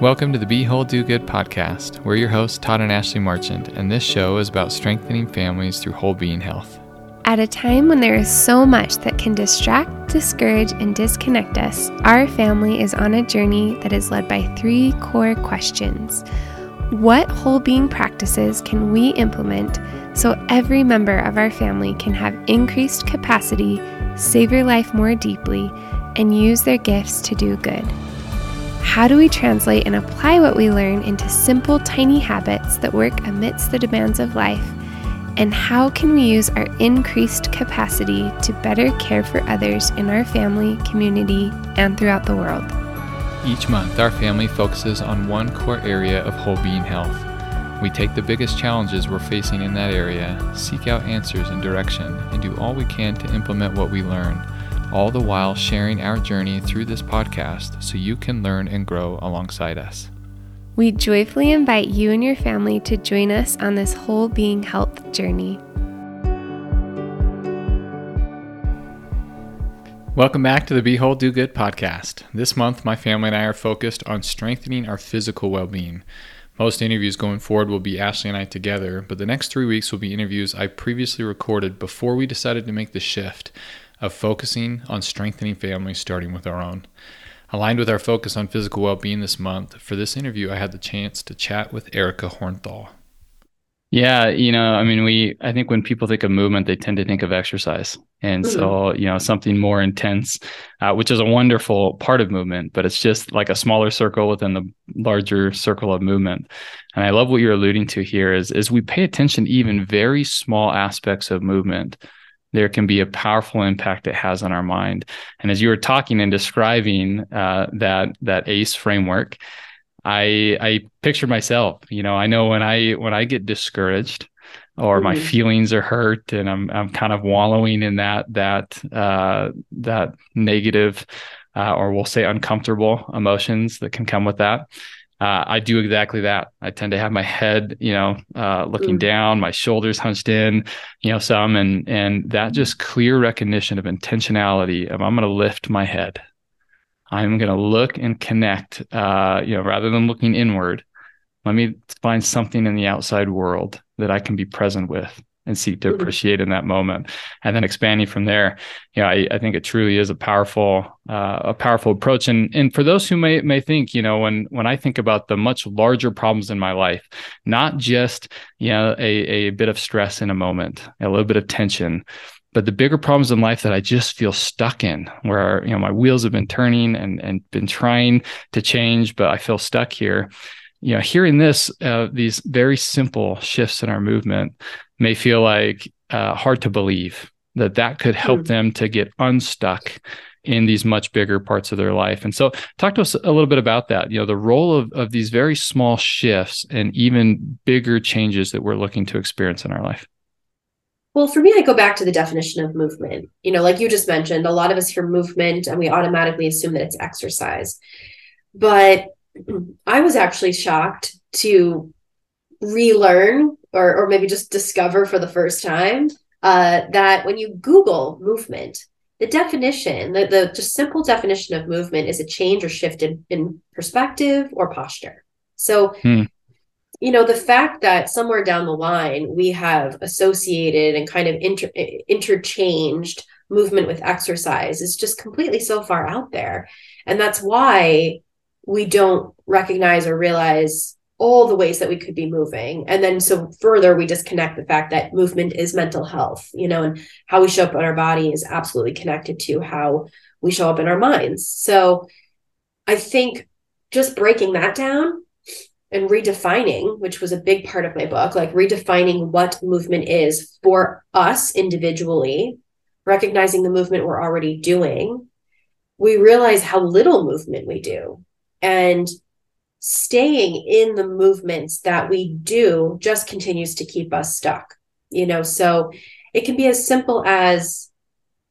Welcome to the Be Whole Do Good podcast. We're your hosts, Todd and Ashley Marchant, and this show is about strengthening families through whole being health. At a time when there is so much that can distract, discourage, and disconnect us, our family is on a journey that is led by three core questions. What whole being practices can we implement so every member of our family can have increased capacity, savor life more deeply, and use their gifts to do good? How do we translate and apply what we learn into simple, tiny habits that work amidst the demands of life? And how can we use our increased capacity to better care for others in our family, community, and throughout the world? Each month, our family focuses on one core area of whole being health. We take the biggest challenges we're facing in that area, seek out answers and direction, and do all we can to implement what we learn, all the while sharing our journey through this podcast so you can learn and grow alongside us. We joyfully invite you and your family to join us on this whole being health journey. Welcome back to the Be Whole Do Good podcast. This month, my family and I are focused on strengthening our physical well being. Most interviews going forward will be Ashley and I together, but the next three weeks will be interviews I previously recorded before we decided to make the shift of focusing on strengthening families, starting with our own. Aligned with our focus on physical well being this month, for this interview, I had the chance to chat with Erica Hornthal. Yeah, you know, I mean, we, I think when people think of movement, they tend to think of exercise. And mm-hmm. so, you know, something more intense, uh, which is a wonderful part of movement, but it's just like a smaller circle within the larger circle of movement. And I love what you're alluding to here is, is we pay attention to even very small aspects of movement there can be a powerful impact it has on our mind. And as you were talking and describing uh, that that ACE framework, I I pictured myself. You know, I know when I when I get discouraged or mm-hmm. my feelings are hurt and I'm I'm kind of wallowing in that that uh, that negative uh, or we'll say uncomfortable emotions that can come with that uh, I do exactly that. I tend to have my head, you know, uh, looking mm. down, my shoulders hunched in, you know, some, and and that just clear recognition of intentionality of I'm going to lift my head. I'm going to look and connect, uh, you know, rather than looking inward. Let me find something in the outside world that I can be present with and seek to appreciate in that moment and then expanding from there know i, I think it truly is a powerful uh, a powerful approach and and for those who may may think you know when when i think about the much larger problems in my life not just you know a, a bit of stress in a moment a little bit of tension but the bigger problems in life that I just feel stuck in, where you know my wheels have been turning and and been trying to change, but I feel stuck here. You know, hearing this, uh, these very simple shifts in our movement may feel like uh, hard to believe that that could help mm. them to get unstuck in these much bigger parts of their life. And so talk to us a little bit about that, you know, the role of, of these very small shifts and even bigger changes that we're looking to experience in our life. Well, for me, I go back to the definition of movement. You know, like you just mentioned, a lot of us hear movement and we automatically assume that it's exercise. But I was actually shocked to relearn or, or maybe just discover for the first time uh, that when you Google movement, the definition, the, the just simple definition of movement is a change or shift in, in perspective or posture. So, hmm. you know, the fact that somewhere down the line we have associated and kind of inter- interchanged movement with exercise is just completely so far out there. And that's why we don't recognize or realize all the ways that we could be moving. And then so further, we disconnect the fact that movement is mental health, you know, and how we show up in our body is absolutely connected to how we show up in our minds. So I think just breaking that down and redefining, which was a big part of my book, like redefining what movement is for us individually, recognizing the movement we're already doing, we realize how little movement we do. And staying in the movements that we do just continues to keep us stuck you know? So it can be as simple as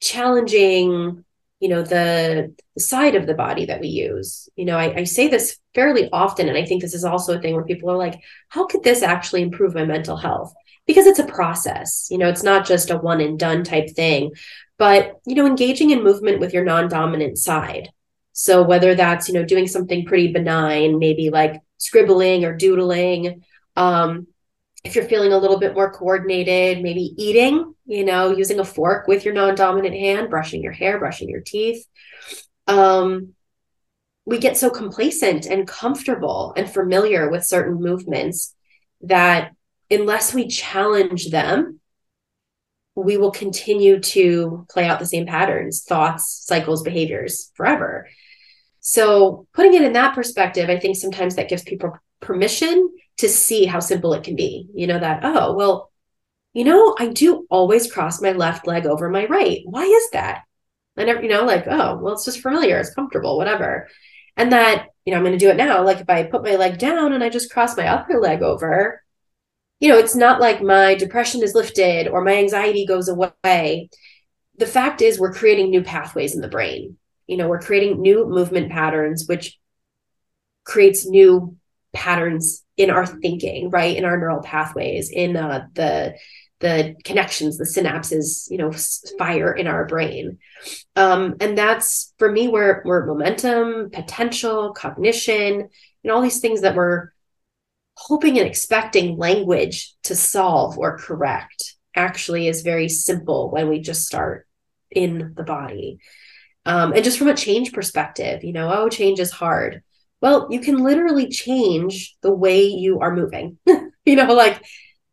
challenging you know the, the side of the body that we use. You know I, I say this fairly often and i think this is also a thing where people are like how could this actually improve my mental health? Because it's a process you know it's not just a one and done type thing. But you know engaging in movement with your non-dominant side So whether that's, you know, doing something pretty benign, maybe like scribbling or doodling, um, if you're feeling a little bit more coordinated, maybe eating, you know, using a fork with your non-dominant hand, brushing your hair, brushing your teeth. Um, we get so complacent and comfortable and familiar with certain movements that unless we challenge them, we will continue to play out the same patterns, thoughts, cycles, behaviors forever. So, putting it in that perspective, I think sometimes that gives people permission to see how simple it can be. You know, that, oh, well, you know, I do always cross my left leg over my right. Why is that? I never, you know, like, oh, well, it's just familiar, it's comfortable, whatever. And that, you know, I'm going to do it now. Like if I put my leg down and I just cross my other leg over, you know, it's not like my depression is lifted or my anxiety goes away. The fact is, we're creating new pathways in the brain. You know, we're creating new movement patterns, which creates new patterns in our thinking, right? In our neural pathways, in uh, the the connections, the synapses, you know, fire in our brain. Um, and that's for me where where momentum, potential, cognition, and all these things that we're hoping and expecting language to solve or correct actually is very simple when we just start in the body. Um, and just from a change perspective, you know, oh, change is hard. Well, you can literally change the way you are moving. you know, like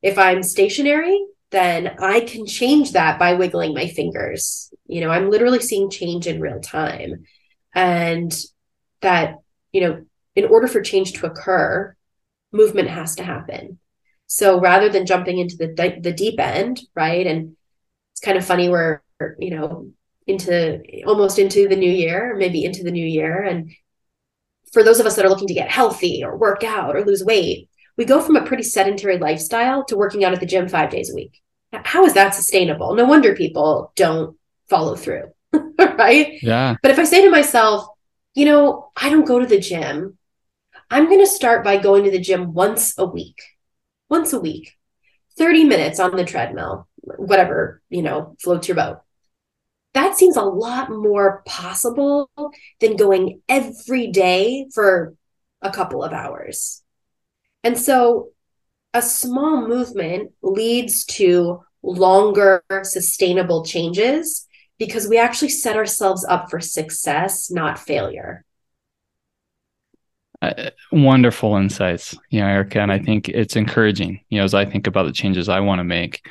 if I'm stationary, then I can change that by wiggling my fingers. You know, I'm literally seeing change in real time. And that, you know, in order for change to occur, movement has to happen. So rather than jumping into the the deep end, right? And it's kind of funny where, you know, into almost into the new year, maybe into the new year and for those of us that are looking to get healthy or work out or lose weight, we go from a pretty sedentary lifestyle to working out at the gym five days a week. How is that sustainable? No wonder people don't follow through, right? Yeah. But if I say to myself, you know, I don't go to the gym, I'm going to start by going to the gym once a week, once a week, 30 minutes on the treadmill, whatever, you know, floats your boat. That seems a lot more possible than going every day for a couple of hours. And so a small movement leads to longer sustainable changes because we actually set ourselves up for success, not failure. Uh, wonderful insights, you know, Erica. And I think it's encouraging, you know, as I think about the changes I want to make,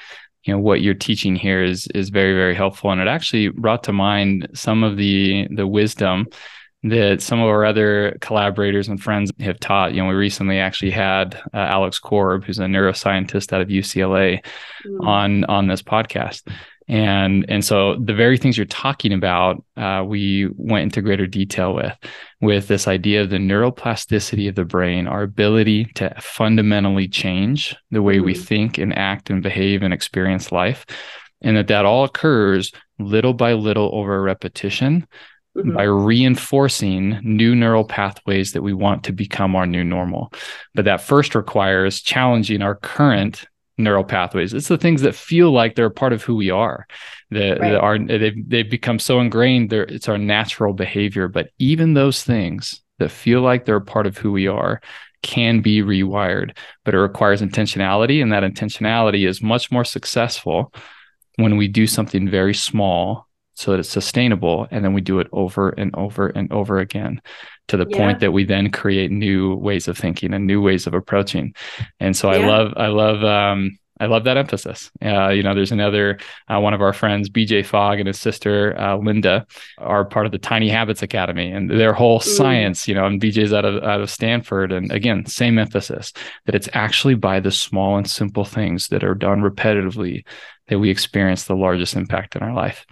you know, what you're teaching here is is very, very helpful. And it actually brought to mind some of the the wisdom that some of our other collaborators and friends have taught. You know, we recently actually had uh, Alex Korb, who's a neuroscientist out of UCLA, mm. on on this podcast. And and so the very things you're talking about, uh, we went into greater detail with, with this idea of the neuroplasticity of the brain, our ability to fundamentally change the way mm. we think and act and behave and experience life, and that that all occurs little by little over repetition mm-hmm. by reinforcing new neural pathways that we want to become our new normal. But that first requires challenging our current neural pathways. It's the things that feel like they're a part of who we are. That, right. are they've, they've become so ingrained. There, it's our natural behavior. But even those things that feel like they're a part of who we are can be rewired. But it requires intentionality, and that intentionality is much more successful when we do something very small so that it's sustainable and then we do it over and over and over again to the yeah. point that we then create new ways of thinking and new ways of approaching and so yeah. i love i love um I love that emphasis. Uh, you know, there's another uh, one of our friends, BJ Fogg, and his sister uh, Linda, are part of the Tiny Habits Academy, and their whole mm. science. You know, and BJ's out of out of Stanford, and again, same emphasis that it's actually by the small and simple things that are done repetitively that we experience the largest impact in our life.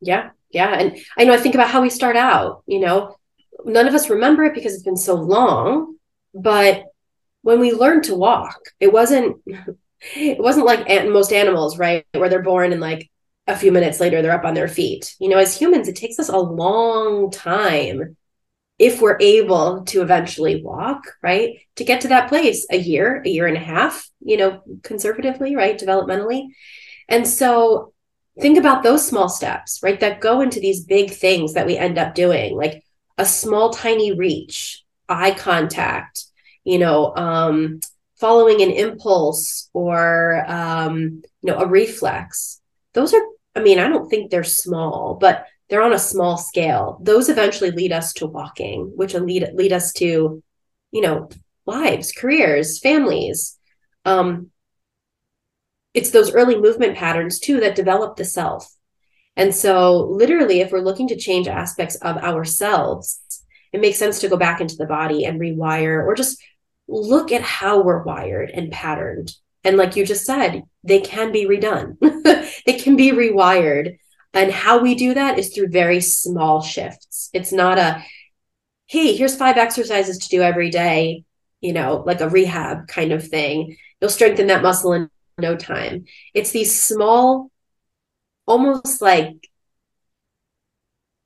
Yeah. Yeah. And I know I think about how we start out, you know, none of us remember it because it's been so long, but when we learned to walk, it wasn't it wasn't like most animals, right? Where they're born and like a few minutes later they're up on their feet. You know, as humans, it takes us a long time if we're able to eventually walk, right? To get to that place, a year, a year and a half, you know, conservatively, right? Developmentally. And so think about those small steps, right? That go into these big things that we end up doing, like a small, tiny reach, eye contact, you know, um, following an impulse or, um, you know, a reflex. Those are, I mean, I don't think they're small, but they're on a small scale. Those eventually lead us to walking, which lead, lead us to, you know, lives, careers, families. Um, it's those early movement patterns too that develop the self. And so, literally, if we're looking to change aspects of ourselves, it makes sense to go back into the body and rewire or just look at how we're wired and patterned. And like you just said, they can be redone, they can be rewired. And how we do that is through very small shifts. It's not a, hey, here's five exercises to do every day, you know, like a rehab kind of thing. You'll strengthen that muscle in no time. It's these small, almost like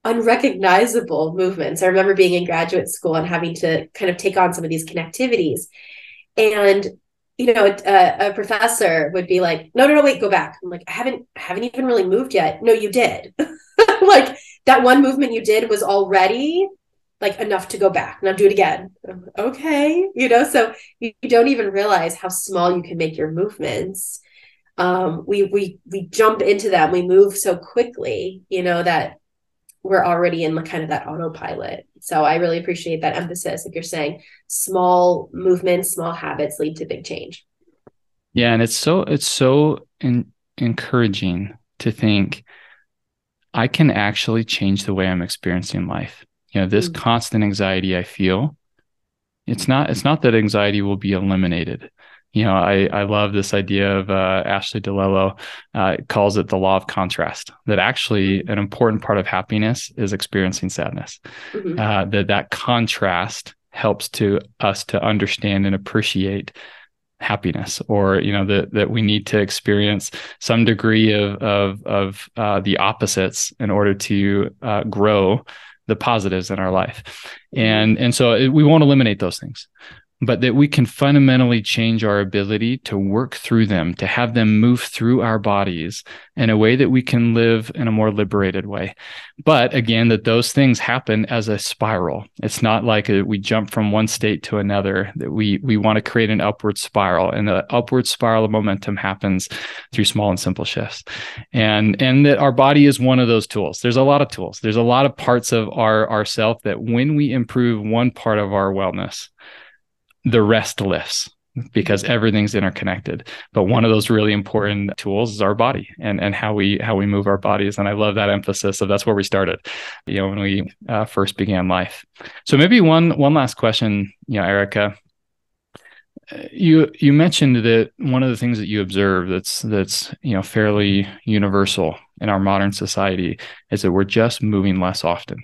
unrecognizable movements. I remember being in graduate school and having to kind of take on some of these connectivities. And you know, a, a, professor would be like, "No, no, no, wait, go back." I'm like, "I haven't, I haven't even really moved yet." No, you did. like that one movement you did was already like enough to go back. Now do it again. Okay, you know, so you, you don't even realize how small you can make your movements. Um, we we we jump into them. We move so quickly, you know, that we're already in kind of that autopilot. So I really appreciate that emphasis. Like you're saying, small movements, small habits lead to big change. Yeah, and it's so it's so in, encouraging to think I can actually change the way I'm experiencing life. You know, this mm-hmm. constant anxiety I feel, it's not it's not that anxiety will be eliminated you know, I, I love this idea of uh, Ashley DeLello uh, calls it the law of contrast. That actually an important part of happiness is experiencing sadness. Mm-hmm. Uh, that that contrast helps to us to understand and appreciate happiness, or you know that that we need to experience some degree of of of uh, the opposites in order to uh, grow the positives in our life, mm-hmm. and and so it, we won't eliminate those things but that we can fundamentally change our ability to work through them, to have them move through our bodies in a way that we can live in a more liberated way. But again, that those things happen as a spiral. It's not like a, we jump from one state to another, that we, we want to create an upward spiral. And the upward spiral of momentum happens through small and simple shifts. And, and that our body is one of those tools. There's a lot of tools. There's a lot of parts of our, ourself that when we improve one part of our wellness, the rest lifts because everything's interconnected. But one of those really important tools is our body and and how we how we move our bodies. And i love that emphasis of that's where we started you know when we uh, first began life. So maybe one one last question you know erica. You you mentioned that one of the things that you observe that's that's you know fairly universal in our modern society is that we're just moving less often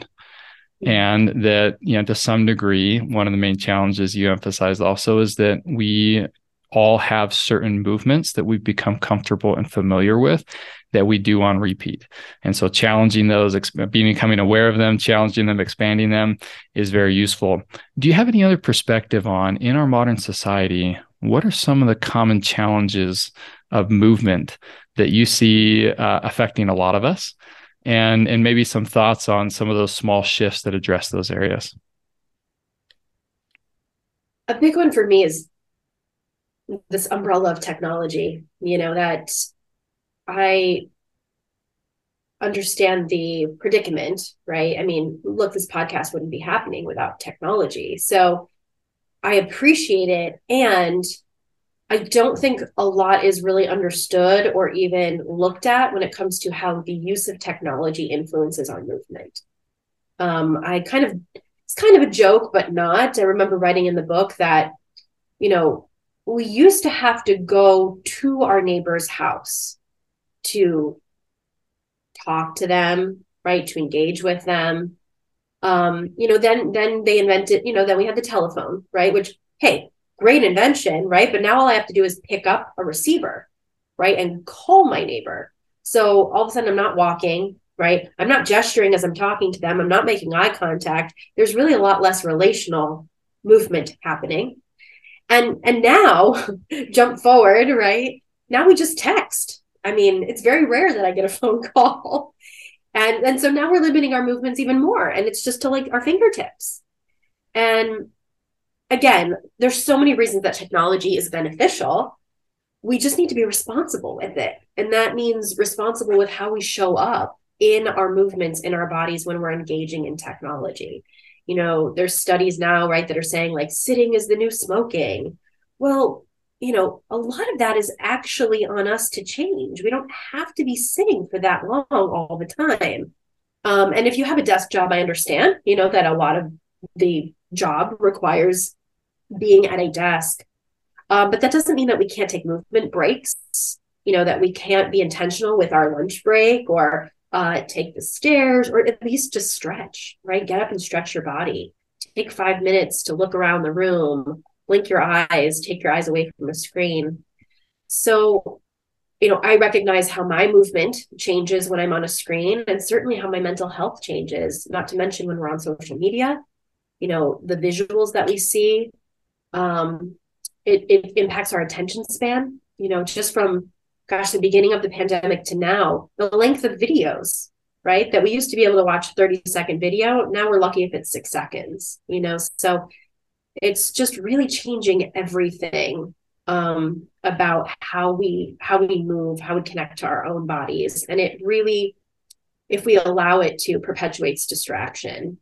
and that you know to some degree one of the main challenges you emphasize also is that we all have certain movements that we've become comfortable and familiar with that we do on repeat. And so challenging those becoming aware of them challenging them expanding them is very useful. Do you have any other perspective on in our modern society what are some of the common challenges of movement that you see uh, affecting a lot of us and and maybe some thoughts on some of those small shifts that address those areas. A big one for me is this umbrella of technology you know that i understand the predicament right? I mean look this podcast wouldn't be happening without technology. So i appreciate it. And I don't think a lot is really understood or even looked at when it comes to how the use of technology influences our movement. Um, I kind of, it's kind of a joke, but not. I remember writing in the book that, you know, we used to have to go to our neighbor's house to talk to them, right? To engage with them. Um, you know, then then they invented, you know, then we had the telephone, right? Which, hey, great invention, right? But now all I have to do is pick up a receiver, right? And call my neighbor. So all of a sudden I'm not walking, right? I'm not gesturing as I'm talking to them. I'm not making eye contact. There's really a lot less relational movement happening. And and now jump forward, right? Now we just text. I mean, it's very rare that I get a phone call. And and so now we're limiting our movements even more. And it's just to like our fingertips. And again, there's so many reasons that technology is beneficial. We just need to be responsible with it. And that means responsible with how we show up in our movements in our bodies when we're engaging in technology. You know, there's studies now, right, that are saying like sitting is the new smoking. Well, you know, a lot of that is actually on us to change. We don't have to be sitting for that long all the time. Um, and if you have a desk job, I understand, you know, that a lot of the job requires being at a desk. Um, but that doesn't mean that we can't take movement breaks, you know, that we can't be intentional with our lunch break or uh, take the stairs or at least just stretch, right? Get up and stretch your body. Take five minutes to look around the room, blink your eyes, take your eyes away from the screen. So, you know, I recognize how my movement changes when I'm on a screen and certainly how my mental health changes, not to mention when we're on social media, you know, the visuals that we see. Um, it, it impacts our attention span, you know, just from gosh, the beginning of the pandemic to now, the length of videos, right? That we used to be able to watch 30 second video. Now we're lucky if it's six seconds, you know? So it's just really changing everything um, about how we how we move, how we connect to our own bodies. And it really, if we allow it to, perpetuates distraction.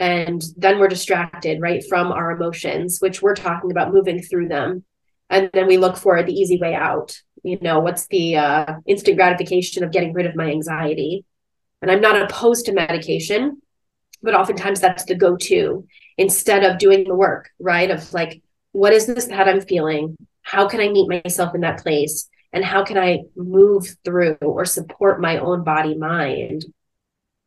And then we're distracted, right, from our emotions, which we're talking about moving through them. And then we look for the easy way out. You know, what's the uh, instant gratification of getting rid of my anxiety? And I'm not opposed to medication, but oftentimes that's the go to instead of doing the work, right? Of like, what is this that I'm feeling? How can I meet myself in that place? And how can I move through or support my own body mind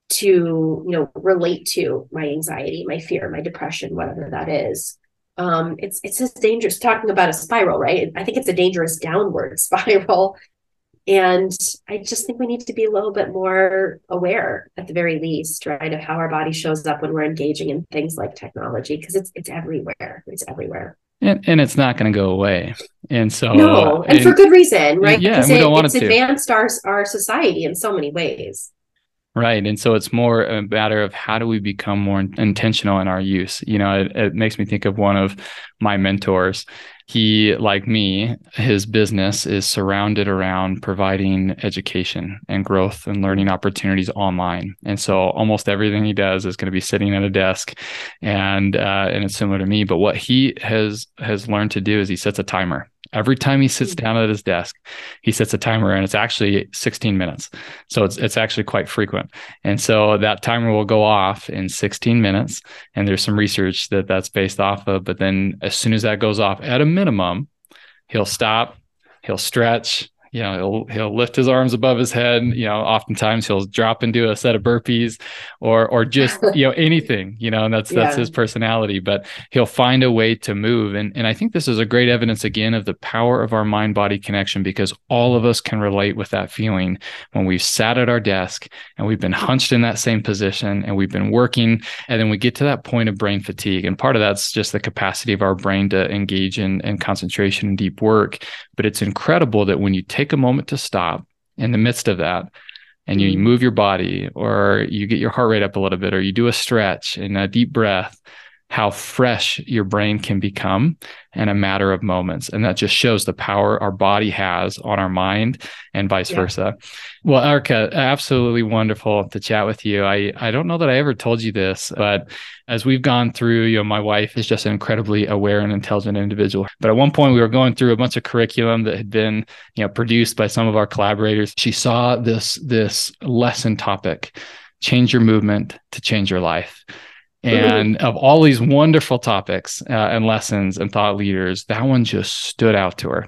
to, you know, relate to my anxiety, my fear, my depression, whatever that is? Um, it's it's just dangerous talking about a spiral, right? I think it's a dangerous downward spiral and I just think we need to be a little bit more aware, at the very least, right, of how our body shows up when we're engaging in things like technology, because it's it's everywhere. It's everywhere. And, and it's not going to go away. And so no, and, and, for good reason, right? Yeah, we don't want it's it to. advanced our our society in so many ways. Right. And so it's more a matter of how do we become more intentional in our use? You know, it, it, makes me think of one of my mentors. He, like me, his business is surrounded around providing education and growth and learning opportunities online. And so almost everything he does is going to be sitting at a desk and, uh, and it's similar to me. But what he has, has learned to do is he sets a timer Every time he sits hmm. down at his desk, he sets a timer and it's actually 16 minutes. So it's it's actually quite frequent. And so that timer will go off in 16 minutes and there's some research that that's based off of, but then as soon as that goes off at a minimum, he'll stop, he'll stretch, you know he'll he'll lift his arms above his head you know oftentimes he'll drop into a set of burpees or or just you know anything you know and that's that's yeah. his personality but he'll find a way to move. And and I think this is a great evidence again of the power of our mind body connection because all of us can relate with that feeling when we've sat at our desk and we've been hunched in that same position and we've been working and then we get to that point of brain fatigue. And part of that's just the capacity of our brain to engage in, in concentration and deep work. But it's incredible that when you take take a moment to stop in the midst of that and you, mm-hmm. move your body or you get your heart rate up a little bit or you do a stretch and a deep breath how fresh your brain can become in a matter of moments. And that just shows the power our body has on our mind and vice yeah. versa. Well, Erica, absolutely wonderful to chat with you. I, I don't know that I ever told you this, but as we've gone through, you know, my wife is just an incredibly aware and intelligent individual. But at one point we were going through a bunch of curriculum that had been, you know, produced by some of our collaborators. She saw this this lesson topic, change your movement to change your life and of all these wonderful topics uh, and lessons and thought leaders that one just stood out to her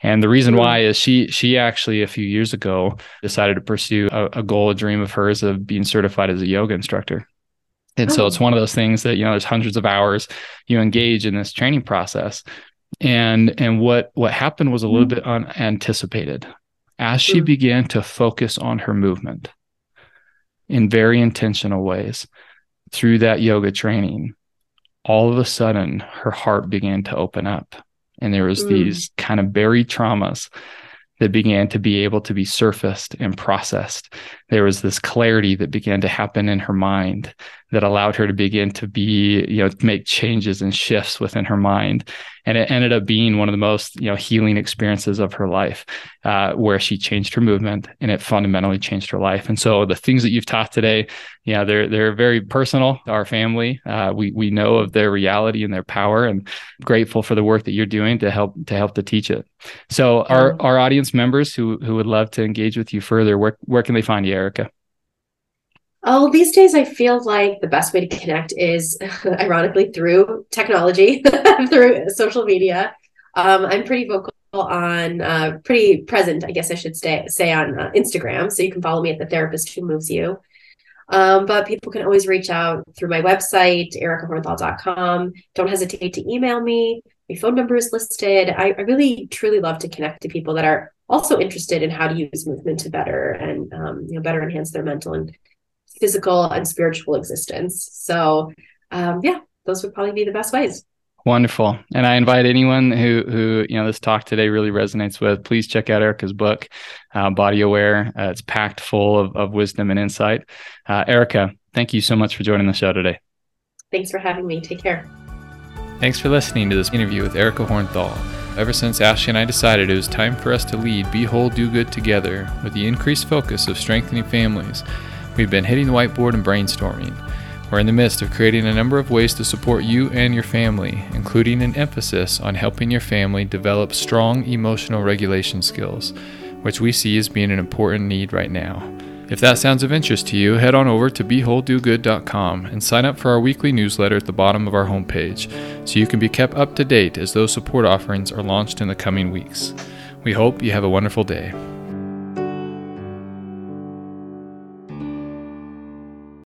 and the reason why is she she actually a few years ago decided to pursue a, a goal a dream of hers of being certified as a yoga instructor and so it's oh. one of those things that you know there's hundreds of hours you engage in this training process and and what what happened was a little mm-hmm. bit unanticipated as she mm-hmm. began to focus on her movement in very intentional ways through that yoga training, all of a sudden her heart began to open up. And there was mm. these kind of buried traumas that began to be able to be surfaced and processed. There was this clarity that began to happen in her mind that allowed her to begin to be, you know, make changes and shifts within her mind. And it ended up being one of the most, you know, healing experiences of her life, uh, where she changed her movement and it fundamentally changed her life. And so the things that you've taught today, yeah, they're they're very personal. Our family, uh, we we know of their reality and their power, and grateful for the work that you're doing to help to help to teach it. So our our audience members who who would love to engage with you further, where where can they find you, Erica? Oh, these days I feel like the best way to connect is ironically through technology, through social media. Um, I'm pretty vocal on, uh, pretty present, I guess I should say, say on uh, Instagram. So you can follow me at the therapist who moves you. Um, but people can always reach out through my website, ericahornthal.com. Don't hesitate to email me. My phone number is listed. I, I, really, truly love to connect to people that are also interested in how to use movement to better and um, you know better enhance their mental and physical and spiritual existence. So, um, yeah, those would probably be the best ways. Wonderful. And I invite anyone who who you know this talk today really resonates with. Please check out Erica's book, uh, Body Aware. Uh, it's packed full of, of wisdom and insight. Uh, Erica, thank you so much for joining the show today. Thanks for having me. Take care. Thanks for listening to this interview with Erica Hornthal. Ever since Ashley and I decided it was time for us to lead Be Whole Do Good together with the increased focus of strengthening families We've been hitting the whiteboard and brainstorming. We're in the midst of creating a number of ways to support you and your family, including an emphasis on helping your family develop strong emotional regulation skills, which we see as being an important need right now. If that sounds of interest to you, head on over to BeWholeDoGood.com and sign up for our weekly newsletter at the bottom of our homepage so you can be kept up to date as those support offerings are launched in the coming weeks. We hope you have a wonderful day.